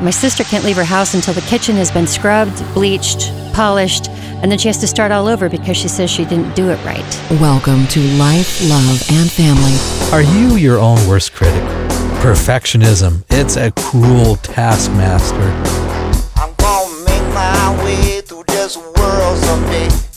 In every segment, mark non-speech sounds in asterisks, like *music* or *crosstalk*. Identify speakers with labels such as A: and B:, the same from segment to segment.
A: My sister can't leave her house until the kitchen has been scrubbed, bleached, polished, and then she has to start all over because she says she didn't do it right.
B: Welcome to Life, Love, and Family.
C: Are you your own worst critic? Perfectionism, it's a cruel taskmaster.
D: I'm gonna make my way through this world someday.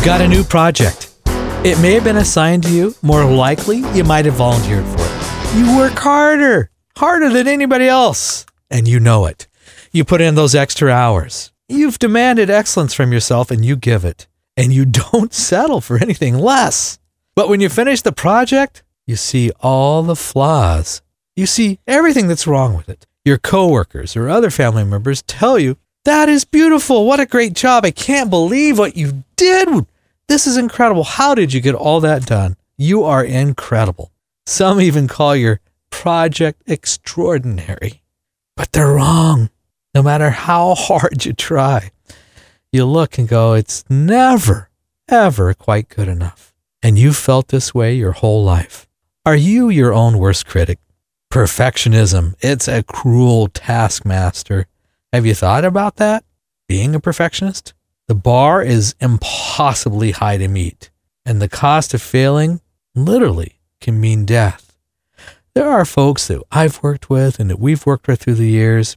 C: You've got a new project. It may have been assigned to you. More likely, you might have volunteered for it. You work harder, harder than anybody else, and you know it. You put in those extra hours. You've demanded excellence from yourself, and you give it. And you *laughs* don't settle for anything less. But when you finish the project, you see all the flaws. You see everything that's wrong with it. Your coworkers or other family members tell you, That is beautiful. What a great job. I can't believe what you did. This is incredible. How did you get all that done? You are incredible. Some even call your project extraordinary. But they're wrong. No matter how hard you try, you look and go, It's never, ever quite good enough. And you've felt this way your whole life. Are you your own worst critic? Perfectionism, it's a cruel taskmaster. Have you thought about that? Being a perfectionist? The bar is impossibly high to meet, and the cost of failing literally can mean death. There are folks that I've worked with and that we've worked with through the years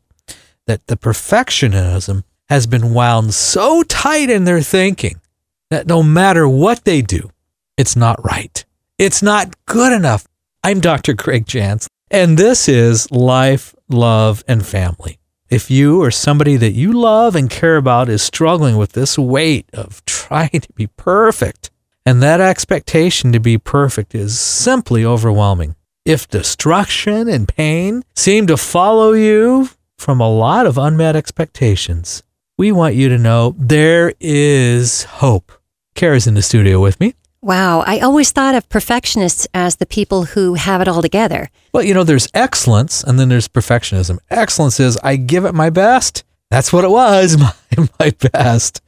C: that the perfectionism has been wound so tight in their thinking that no matter what they do, it's not right. It's not good enough. I'm Dr. Greg Jantz, and this is Life, Love, and Family. If you or somebody that you love and care about is struggling with this weight of *laughs* trying to be perfect, and that expectation to be perfect is simply overwhelming, if destruction and pain seem to follow you from a lot of unmet expectations, we want you to know there is hope. Kara's in the studio with me.
A: Wow, I always thought of perfectionists as the people who have it all together.
C: Well, you know, there's excellence and then there's perfectionism. Excellence is I give it my best. That's what it was, *laughs* my, my best.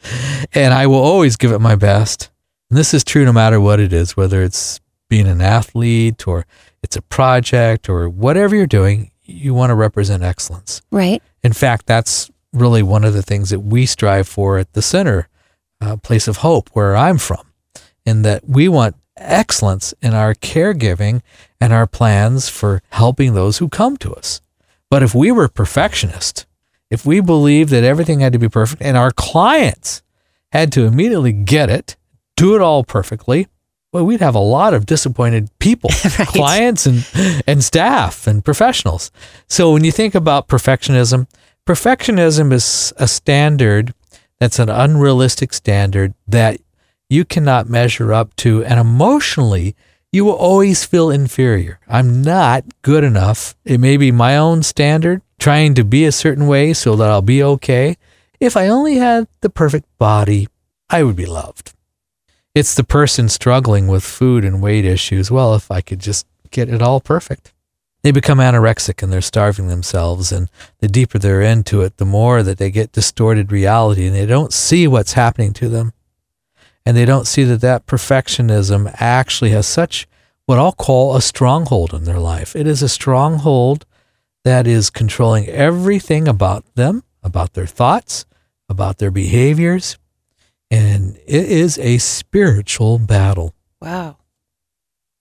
C: And I will always give it my best. And this is true no matter what it is, whether it's being an athlete or it's a project or whatever you're doing, you want to represent excellence.
A: Right.
C: In fact, that's really one of the things that we strive for at the center, uh, place of hope, where I'm from, in that we want excellence in our caregiving and our plans for helping those who come to us. But if we were perfectionist, if we believed that everything had to be perfect and our clients had to immediately get it, do it all perfectly, well, we'd have a lot of disappointed people, *laughs*
A: Right.
C: clients and, and staff and professionals. So when you think about perfectionism, perfectionism is a standard that's an unrealistic standard that you cannot measure up to. And emotionally, you will always feel inferior. I'm not good enough. It may be my own standard, trying to be a certain way so that I'll be okay. If I only had the perfect body, I would be loved. It's the person struggling with food and weight issues. Well, if I could just get it all perfect. They become anorexic and they're starving themselves. And the deeper they're into it, the more that they get distorted reality and they don't see what's happening to them. And they don't see that that perfectionism actually has such what I'll call a stronghold in their life. It is a stronghold that is controlling everything about them, about their thoughts, about their behaviors. And it is a spiritual battle.
A: Wow.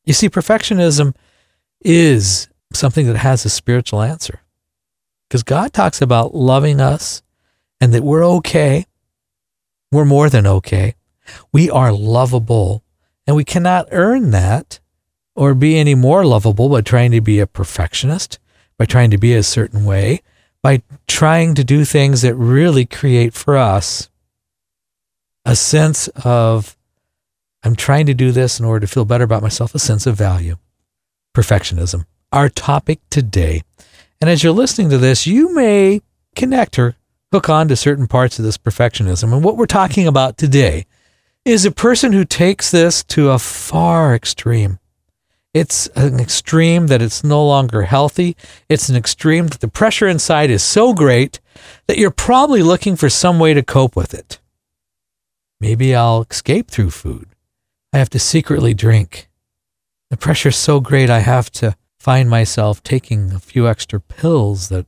C: You see, perfectionism is something that has a spiritual answer because God talks about loving us and that we're okay. We're more than okay. We are lovable and we cannot earn that or be any more lovable by trying to be a perfectionist, by trying to be a certain way, by trying to do things that really create for us a sense of I'm trying to do this in order to feel better about myself, a sense of value. perfectionism, our topic today. And as you're listening to this, you may connect or hook on to certain parts of this perfectionism. And what we're talking about today is a person who takes this to a far extreme. It's an extreme that it's no longer healthy. It's an extreme that the pressure inside is so great that you're probably looking for some way to cope with it. Maybe I'll escape through food. I have to secretly drink. The pressure's so great, I have to find myself taking a few extra pills that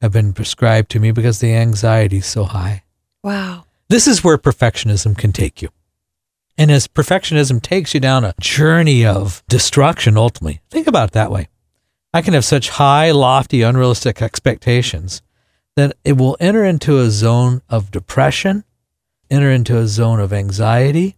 C: have been prescribed to me because the anxiety's so high.
A: Wow.
C: This is where perfectionism can take you. And as perfectionism takes you down a journey of destruction, ultimately, think about it that way. I can have such high, lofty, unrealistic expectations that it will enter into a zone of depression, enter into a zone of anxiety.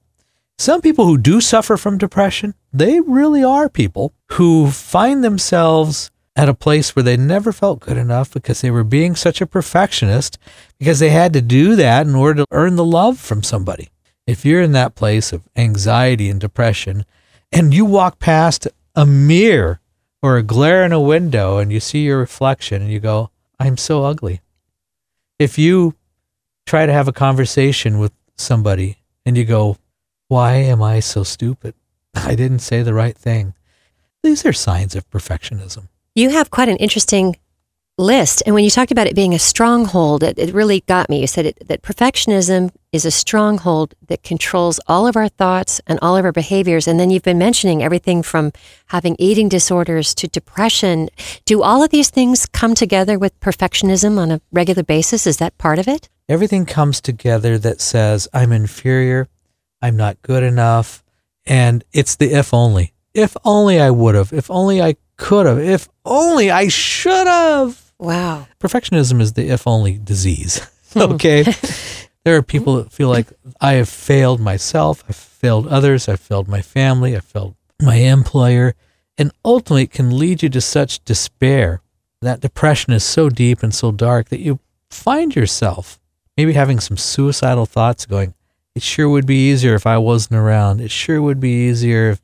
C: Some people who do suffer from depression, they really are people who find themselves at a place where they never felt good enough because they were being such a perfectionist because they had to do that in order to earn the love from somebody. If you're in that place of anxiety and depression and you walk past a mirror or a glare in a window and you see your reflection and you go, I'm so ugly. If you try to have a conversation with somebody and you go, Why am I so stupid? *laughs* I didn't say the right thing. These are signs of perfectionism.
A: You have quite an interesting list. And when you talked about it being a stronghold, it, it really got me. You said it, that perfectionism is a stronghold that controls all of our thoughts and all of our behaviors. And then you've been mentioning everything from having eating disorders to depression. Do all of these things come together with perfectionism on a regular basis? Is that part of it?
C: Everything comes together that says, I'm inferior, I'm not good enough. And it's the if only. If only I would have, if only I could have, if only I should have.
A: Wow.
C: Perfectionism is the if only disease. *laughs* *laughs* okay. Hmm. there are people that feel like I have failed myself, I've failed others, I've failed my family, I've failed my employer. And ultimately, it can lead you to such despair. That depression is so deep and so dark that you find yourself maybe having some suicidal thoughts going, it sure would be easier if I wasn't around. It sure would be easier if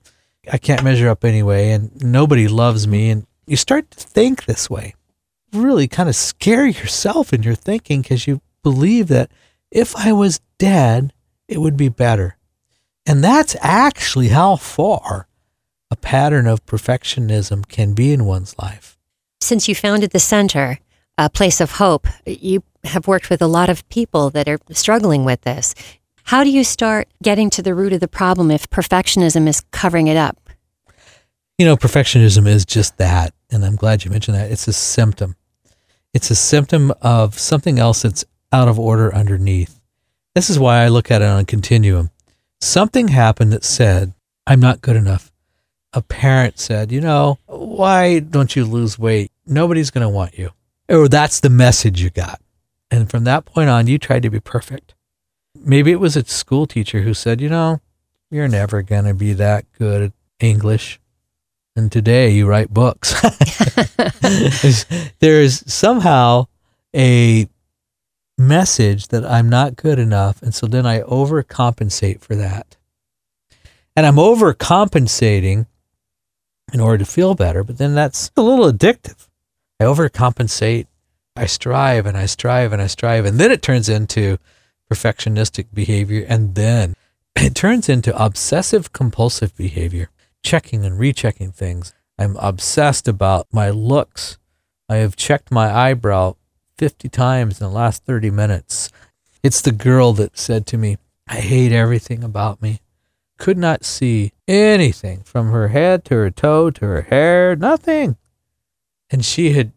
C: I can't measure up anyway and nobody loves me. And you start to think this way really kind of scare yourself in your thinking because you believe that if I was dead, it would be better. And that's actually how far a pattern of perfectionism can be in one's life.
A: Since you founded the center, a place of hope, you have worked with a lot of people that are struggling with this. How do you start getting to the root of the problem if perfectionism is covering it up?
C: You know, perfectionism is just that. And I'm glad you mentioned that. It's a symptom. It's a symptom of something else that's out of order underneath. This is why I look at it on a continuum. Something happened that said, I'm not good enough. A parent said, You know, why don't you lose weight? Nobody's going to want you. Or that's the message you got. And from that point on, you tried to be perfect. Maybe it was a school teacher who said, You know, you're never going to be that good at English and today you write books. *laughs* there's, somehow a message that I'm not good enough. And so then I overcompensate for that. And I'm overcompensating in order to feel better, but then that's a little addictive. I overcompensate, I strive and I strive and I strive. And then it turns into perfectionistic behavior. And then it turns into obsessive compulsive behavior checking and rechecking things. I'm obsessed about my looks. I have checked my eyebrow 50 times in the last 30 minutes. It's the girl that said to me, I hate everything about me. Could not see anything from her head to her toe to her hair, nothing. And she had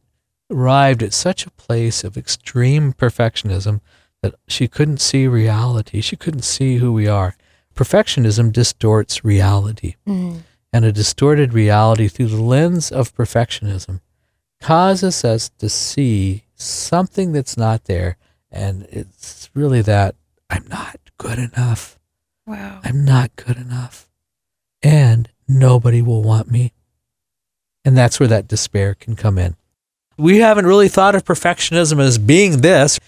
C: arrived at such a place of extreme perfectionism that she couldn't see reality. She couldn't see who we are. Perfectionism distorts reality. Mm and a distorted reality through the lens of perfectionism causes us to see something that's not there. And it's really that I'm not good enough.
A: Wow.
C: I'm not good enough. And nobody will want me. And that's where that despair can come in. We haven't really thought of perfectionism as being this.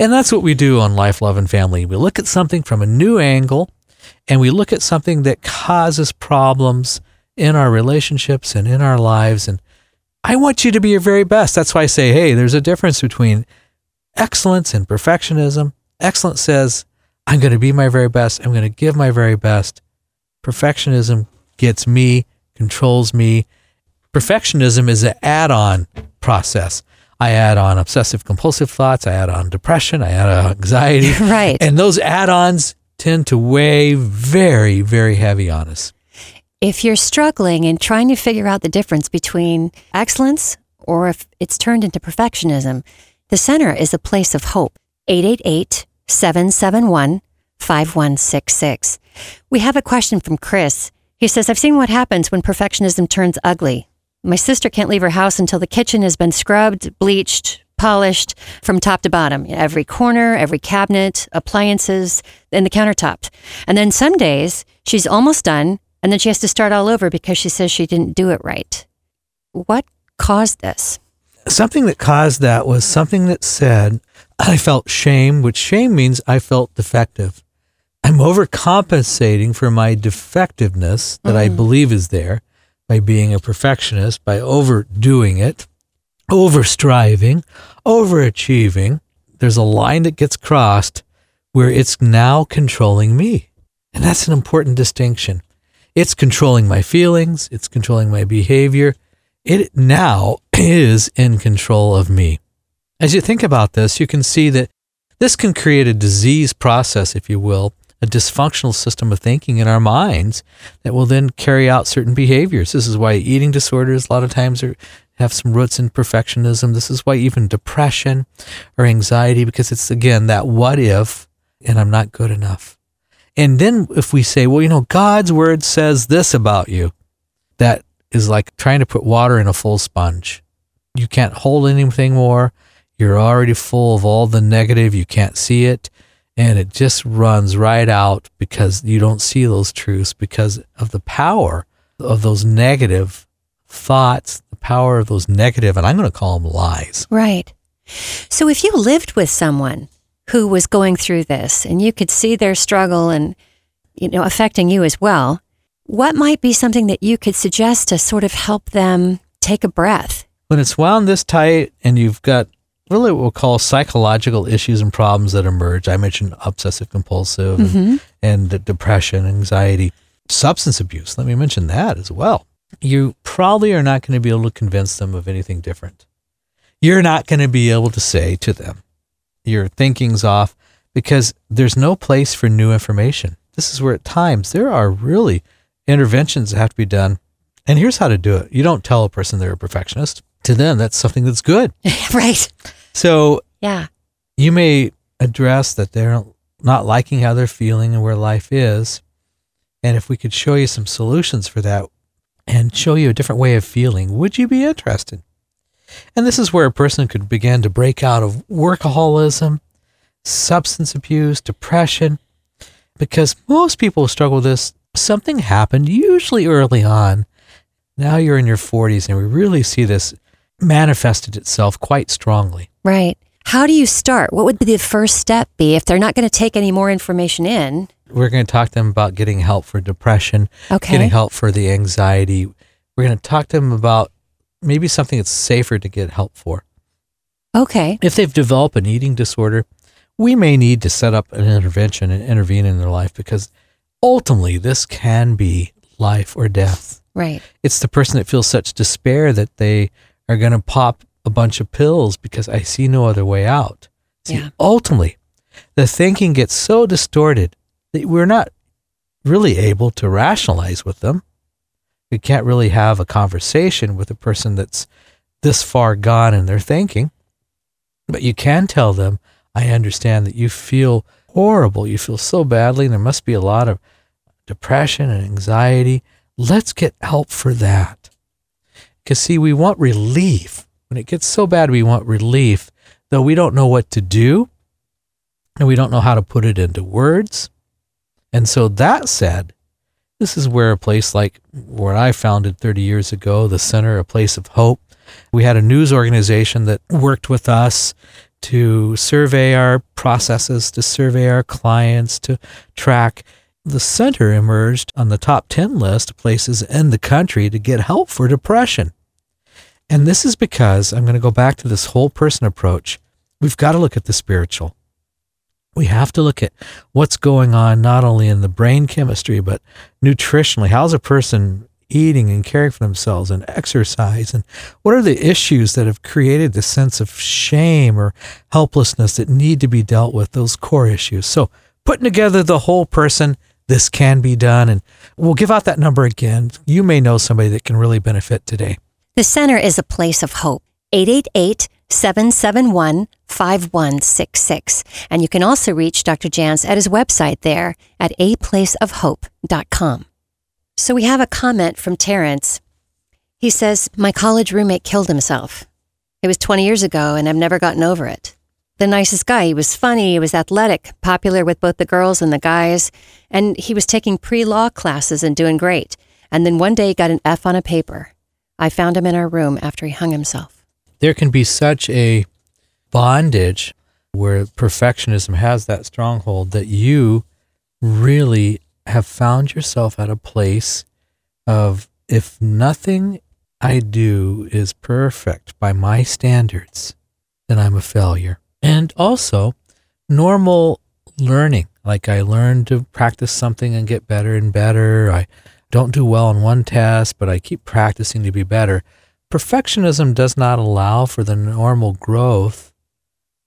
C: And that's what we do on Life, Love, and Family. We look at something from a new angle and we look at something that causes problems in our relationships and in our lives. And I want you to be your very best. That's why I say, hey, there's a difference between excellence and perfectionism. Excellence says, I'm going to be my very best. I'm going to give my very best. Perfectionism gets me, controls me. Perfectionism is an add on process. I add on obsessive compulsive thoughts. I add on depression. I add on anxiety. *laughs*
A: Right.
C: And those add ons tend to weigh very, very heavy on us.
A: If you're struggling and trying to figure out the difference between excellence or if it's turned into perfectionism, the center is a place of hope. 888 771 5166. We have a question from Chris. He says, I've seen what happens when perfectionism turns ugly. My sister can't leave her house until the kitchen has been scrubbed, bleached, polished from top to bottom. Every corner, every cabinet, appliances, and the countertop. And then some days she's almost done, and then she has to start all over because she says she didn't do it right. What caused this?
C: Something that caused that was something that said, I felt shame, which shame means I felt defective. I'm overcompensating for my defectiveness that I mm. believe is there by being a perfectionist, by overdoing it, over striving, overachieving. There's a line that gets crossed where it's now controlling me. And that's an important distinction. It's controlling my feelings, it's controlling my behavior. It now *clears throat* is in control of me. As you think about this, you can see that this can create a disease process, if you will, a dysfunctional system of thinking in our minds that will then carry out certain behaviors. This is why eating disorders a lot of times are, have some roots in perfectionism. This is why even depression or anxiety, because it's again that what if, and I'm not good enough. And then if we say, well, you know, God's word says this about you, that is like trying to put water in a full sponge. You can't hold anything more. You're already full of all the negative. You can't see it. And it just runs right out because you don't see those truths because of the power of those negative thoughts, the power of those negative, and I'm going to call them lies.
A: Right. So if you lived with someone who was going through this and you could see their struggle and you know affecting you as well, what might be something that you could suggest to sort of help them take a breath?
C: When it's wound this tight and you've got really what we'll call psychological issues and problems that emerge. I mentioned obsessive compulsive and, mm-hmm. and depression, anxiety, substance abuse. Let me mention that as well. You probably are not going to be able to convince them of anything different. You're not going to be able to say to them, your thinking's off because there's no place for new information. This is where at times there are really interventions that have to be done. And here's how to do it. You don't tell a person they're a perfectionist. To them, that's something that's good. *laughs*
A: right.
C: So
A: Yeah.
C: you may address that they're not liking how they're feeling and where life is. And if we could show you some solutions for that and show you a different way of feeling, would you be interested? And this is where a person could begin to break out of workaholism, substance abuse, depression, because most people struggle with this. Something happened, usually early on. Now you're in your 40s, and we really see this manifested itself quite strongly.
A: Right. How do you start? What would be the first step be if they're not going to take any more information in?
C: We're going to talk to them about getting help for depression,
A: Okay.
C: getting help for the anxiety. We're going to talk to them about maybe something that's safer to get help for.
A: Okay.
C: If they've developed an eating disorder, we may need to set up an intervention and intervene in their life because ultimately this can be life or death.
A: Right.
C: It's the person that feels such despair that they are going to pop a bunch of pills because I see no other way out. See,
A: Yeah.
C: ultimately, the thinking gets so distorted that we're not really able to rationalize with them. We can't really have a conversation with a person that's this far gone in their thinking. But you can tell them, I understand that you feel horrible. You feel so badly, and there must be a lot of depression and anxiety. Let's get help for that. Because, see, we want relief. When it gets so bad, we want relief, though we don't know what to do and we don't know how to put it into words. And so, that said, this is where a place like where I founded 30 years ago, the Center, a place of hope, we had a news organization that worked with us to survey our processes, to survey our clients, to track the center emerged on the top 10 list of places in the country to get help for depression. And this is because I'm going to go back to this whole person approach. We've got to look at the spiritual. We have to look at what's going on not only in the brain chemistry, but nutritionally. How's a person eating and caring for themselves and exercise? And what are the issues that have created this sense of shame or helplessness that need to be dealt with, those core issues? So, putting together the whole person, this can be done. And we'll give out that number again. You may know somebody that can really benefit today.
A: The center is a place of hope. 888 771 5166. And you can also reach Dr. Jantz at his website there at aplaceofhope.com. So we have a comment from Terrence. He says, My college roommate killed himself. It was 20 years ago, and I've never gotten over it. The nicest guy. He was funny, he was athletic, popular with both the girls and the guys, and he was taking pre law classes and doing great. And then one day he got an F on a paper. I found him in our room after he hung himself.
C: There can be such a bondage where perfectionism has that stronghold that you really have found yourself at a place of if nothing I do is perfect by my standards, then I'm a failure. And also, normal learning. Like I learn to practice something and get better and better. I don't do well on one test, but I keep practicing to be better. Perfectionism does not allow for the normal growth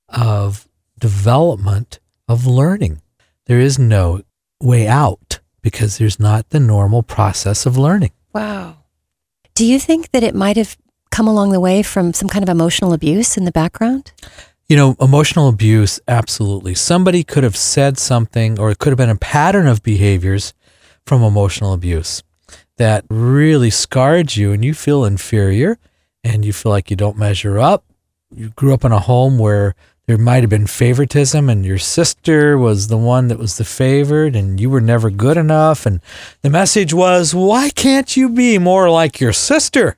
C: of development of learning. There is no way out because there's not the normal process of learning.
A: Wow. Do you think that it might have come along the way from some kind of emotional abuse in the background?
C: You know, emotional abuse, absolutely. Somebody could have said something, or it could have been a pattern of behaviors from emotional abuse that really scarred you, and you feel inferior and you feel like you don't measure up. You grew up in a home where there might have been favoritism, and your sister was the one that was the favored, and you were never good enough. And the message was, why can't you be more like your sister?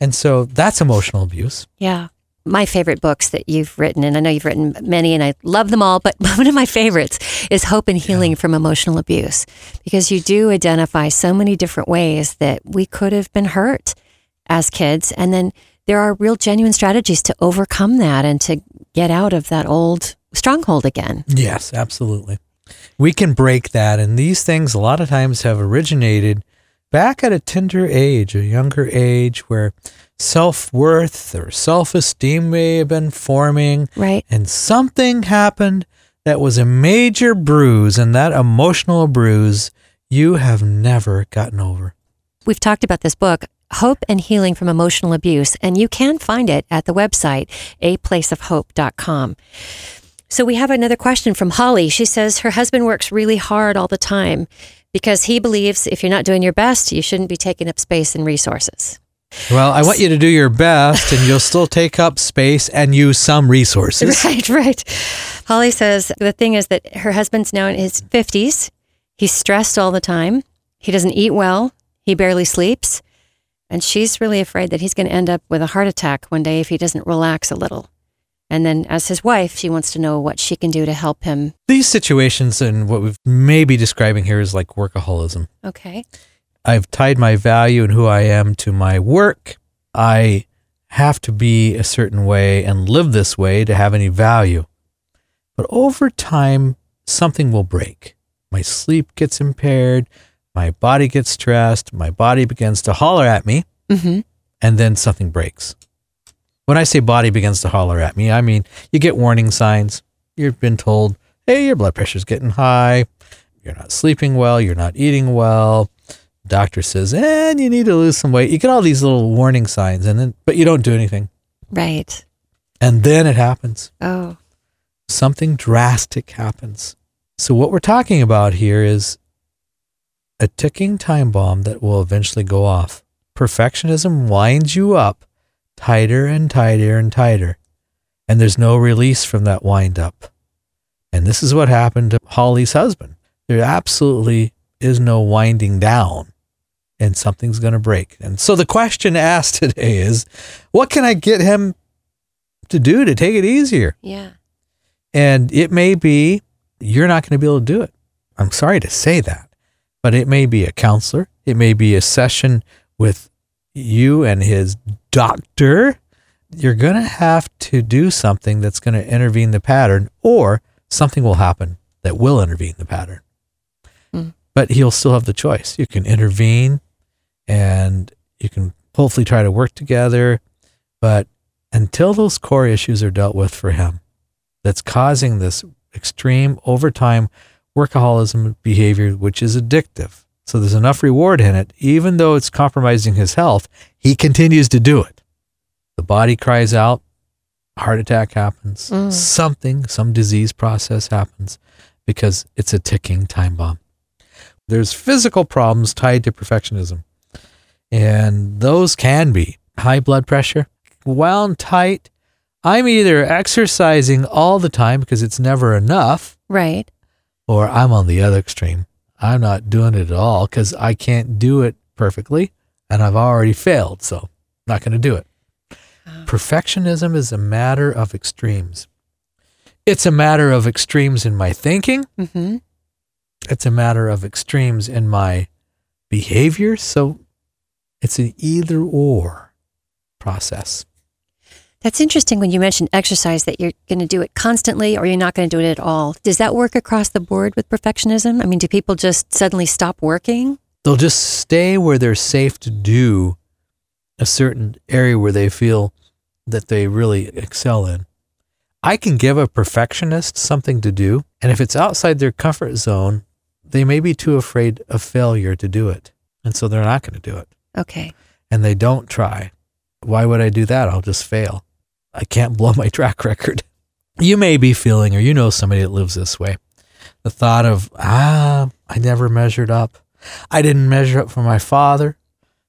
C: And so that's emotional abuse.
A: Yeah. My favorite books that you've written, and I know you've written many and I love them all, but *laughs* one of my favorites is Hope and Healing from Emotional Abuse because you do identify so many different ways that we could have been hurt as kids. And then there are real genuine strategies to overcome that and to get out of that old stronghold again.
C: Yes, absolutely. We can break that. And these things, a lot of times, have originated back at a tender age, a younger age, where self worth or self esteem may have been forming.
A: Right.
C: And something happened that was a major bruise, and that emotional bruise you have never gotten over.
A: We've talked about this book, Hope and Healing from Emotional Abuse, and you can find it at the website, aplaceofhope.com. So we have another question from Holly. She says her husband works really hard all the time because he believes if you're not doing your best, you shouldn't be taking up space and resources.
C: Well, I want you to do your best, and you'll still take up space and use some resources. *laughs*
A: Right, right. Holly says the thing is that her husband's now in his 50s. He's stressed all the time. He doesn't eat well. He barely sleeps. And she's really afraid that he's going to end up with a heart attack one day if he doesn't relax a little. And then, as his wife, she wants to know what she can do to help him.
C: These situations and what we've maybe describing here is like workaholism.
A: Okay.
C: I've tied my value and who I am to my work. I have to be a certain way and live this way to have any value. But over time, something will break. My sleep gets impaired, my body gets stressed, my body begins to holler at me,
A: Mm-hmm.
C: and then something breaks. When I say body begins to holler at me, I mean you get warning signs. You've been told, hey, your blood pressure's getting high, you're not sleeping well, you're not eating well. Doctor says, and you need to lose some weight. You get all these little warning signs, and then but you don't do anything.
A: Right.
C: And then it happens.
A: Oh,
C: Something drastic happens. So what we're talking about here is a ticking time bomb that will eventually go off. Perfectionism winds you up tighter and tighter and tighter. And there's no release from that wind up. And this is what happened to Holly's husband. There absolutely is no winding down and something's going to break. And so the question *laughs* asked today is what can I get him to do to take it easier?
A: yeah.
C: And it may be you're not going to be able to do it. I'm sorry to say that, but it may be a counselor. It may be a session with you and his doctor. You're going to have to do something that's going to intervene the pattern, or something will happen that will intervene the pattern.
A: Mm.
C: But he'll still have the choice. You can intervene and you can hopefully try to work together. But until those core issues are dealt with for him, that's causing this extreme overtime workaholism behavior, which is addictive. So there's enough reward in it. Even though it's compromising his health, he continues to do it. The body cries out, heart attack happens,
A: Mm.
C: something, some disease process happens because it's a ticking time bomb. There's physical problems tied to perfectionism. And those can be high blood pressure, wound tight. I'm either exercising all the time because it's never enough,
A: Right.
C: or I'm on the other extreme. I'm not doing it at all because I can't do it perfectly and I've already failed. So I'm not going to do it. Perfectionism is a matter of extremes. It's a matter of extremes in my thinking.
A: Mm-hmm.
C: It's a matter of extremes in my behavior. So it's an either or process.
A: That's interesting when you mentioned exercise that you're going to do it constantly or you're not going to do it at all. Does that work across the board with perfectionism? I mean, do people just suddenly stop working?
C: They'll just stay where they're safe to do a certain area where they feel that they really excel in. I can give a perfectionist something to do, and if it's outside their comfort zone, they may be too afraid of failure to do it. And so they're not going to do it.
A: Okay.
C: And they don't try. Why would I do that? I'll just fail. I can't blow my *laughs* track record. You may be feeling, or you know somebody that lives this way. The thought of, ah, I never measured up. I didn't measure up for my father.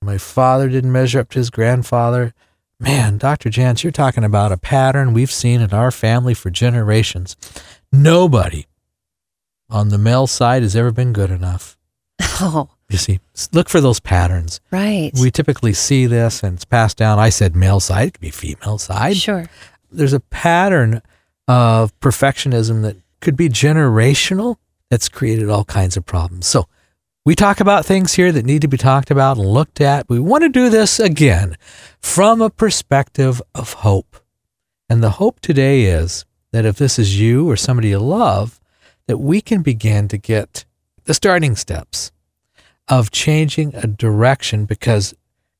C: My father didn't measure up to his grandfather. Man, Dr. Jantz, you're talking about a pattern we've seen in our family for generations. Nobody on the male side has ever been good enough. *laughs*
A: Oh,
C: You see, look for those patterns.
A: right.
C: We typically see this and it's passed down. I said male side, it could be female side.
A: sure.
C: There's a pattern of perfectionism that could be generational that's created all kinds of problems. So we talk about things here that need to be talked about and looked at. We want to do this again from a perspective of hope. And the hope today is that if this is you or somebody you love, that we can begin to get the starting steps of changing a direction because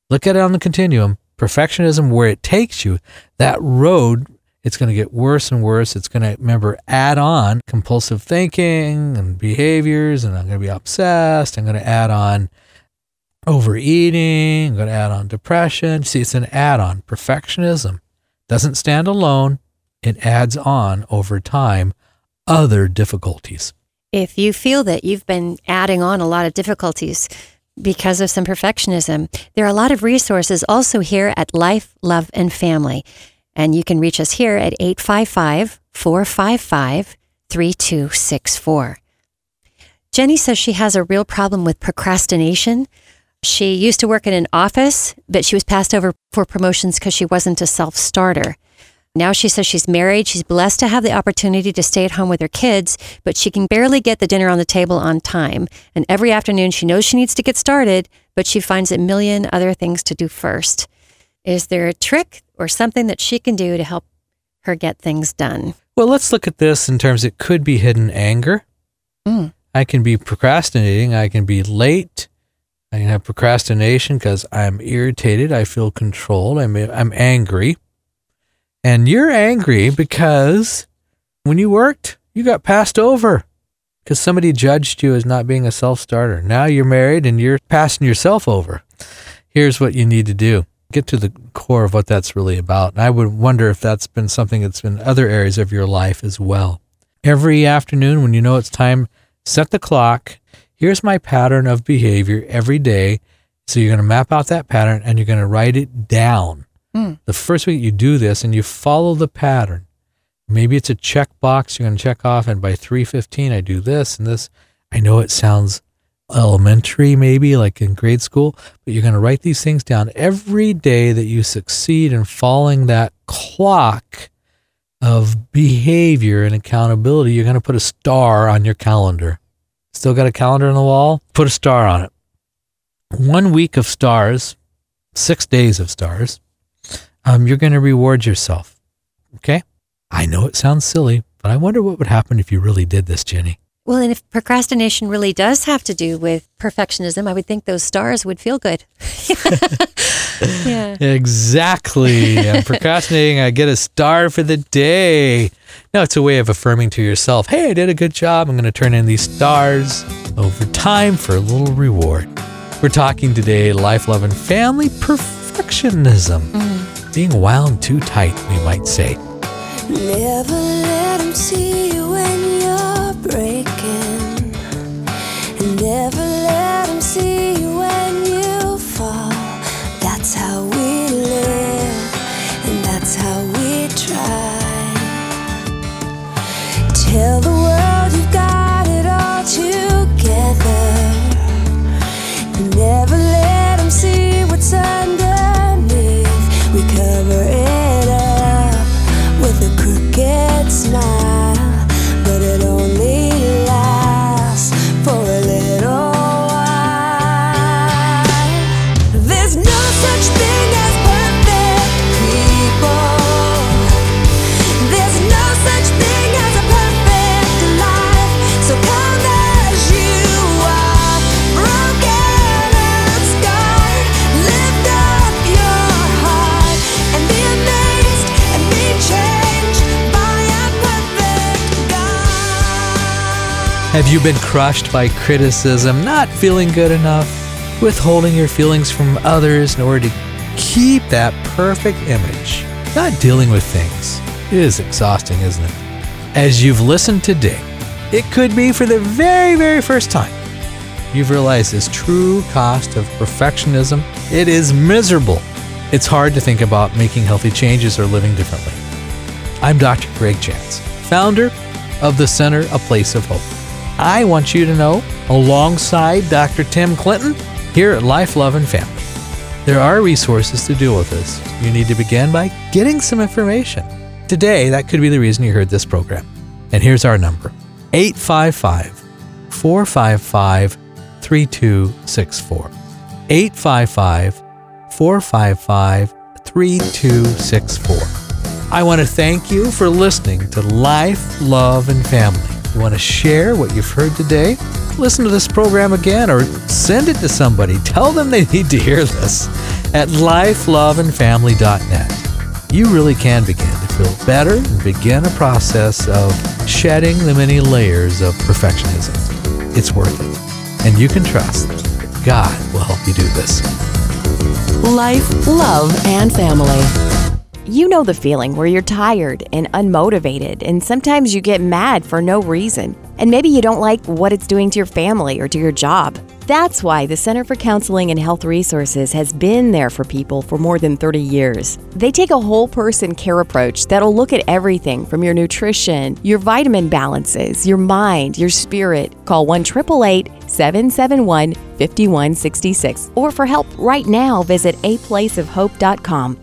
C: look at it on the continuum. Perfectionism where it takes you that road it's going to get worse and worse. It's going to remember add on compulsive thinking and behaviors and i'm going to be obsessed. I'm going to add on overeating i'm going to add on depression. See it's an add-on. Perfectionism doesn't stand alone. It adds on over time other difficulties
A: If you feel that you've been adding on a lot of difficulties because of some perfectionism, there are a lot of resources also here at Life, Love, and Family. And you can reach us here at 855 455 3264. Jenny says she has a real problem with procrastination. She used to work in an office, but she was passed over for promotions because she wasn't a self starter. Now she says she's married. She's blessed to have the opportunity to stay at home with her kids, but she can barely get the dinner on the table on time. And every afternoon she knows she needs to get started, but she finds a million other things to do first. Is there a trick or something that she can do to help her get things done?
C: Well, let's look at this in terms it could be hidden anger.
A: Mm.
C: I can be procrastinating. I can be late. I can have procrastination because I'm irritated. I feel controlled. I'm, I'm angry. And you're angry because when you worked, you got passed over because somebody judged you as not being a self starter. Now you're married and you're passing yourself over. Here's what you need to do get to the core of what that's really about. And I would wonder if that's been something that's been other areas of your life as well. Every afternoon, when you know it's time, set the clock. Here's my pattern of behavior every day. So you're going to map out that pattern and you're going to write it down.
A: Mm.
C: The first week you do this and you follow the pattern. Maybe it's a check box you're going to check off, and by 3:15 I do this and this. I know it sounds elementary, maybe like in grade school, but you're going to write these things down every day that you succeed in following that clock of behavior and accountability. You're going to put a star on your calendar. Still got a calendar on the wall? Put a star on it. One week of stars, six days of stars. Um, you're going to reward yourself. Okay? I know it sounds silly, but I wonder what would happen if you really did this, Jenny.
A: Well, and if procrastination really does have to do with perfectionism, I would think those stars would feel good. *laughs* yeah.
C: Exactly. I'm *laughs* procrastinating. I get a star for the day. No, it's a way of affirming to yourself, hey, I did a good job. I'm going to turn in these stars over time for a little reward. We're talking today life, love, and family perfectionism. Being wound too tight, we might say.
E: Never let 'em see you when you're breaking. Never
C: Have you been crushed by criticism, not feeling good enough, withholding your feelings from others in order to keep that perfect image? Not dealing with things. Is exhausting, isn't it? As you've listened today, it could be for the very, very first time. You've realized this true cost of perfectionism. It is miserable. It's hard to think about making healthy changes or living differently. I'm Dr. Greg Jantz, founder of the Center A Place of Hope. I want you to know, alongside Dr. Tim Clinton, here at Life, Love, and Family, there are resources to deal with this. You need to begin by getting some information. Today, that could be the reason you heard this program. And here's our number 855 455 3264. 855 455 3264. I want to thank you for listening to Life, Love, and Family. Want to share what you've heard today? Listen to this program again or send it to somebody. Tell them they need to hear this at lifeloveandfamily.net. You really can begin to feel better and begin a process of shedding the many layers of perfectionism. It's worth it. And you can trust God will help you do this.
B: Life, love, and family.
F: You know the feeling where you're tired and unmotivated, and sometimes you get mad for no reason. And maybe you don't like what it's doing to your family or to your job. That's why the Center for Counseling and Health Resources has been there for people for more than 30 years. They take a whole person care approach that'll look at everything from your nutrition, your vitamin balances, your mind, your spirit. Call 1 888 771 5166. Or for help right now, visit aplaceofhope.com.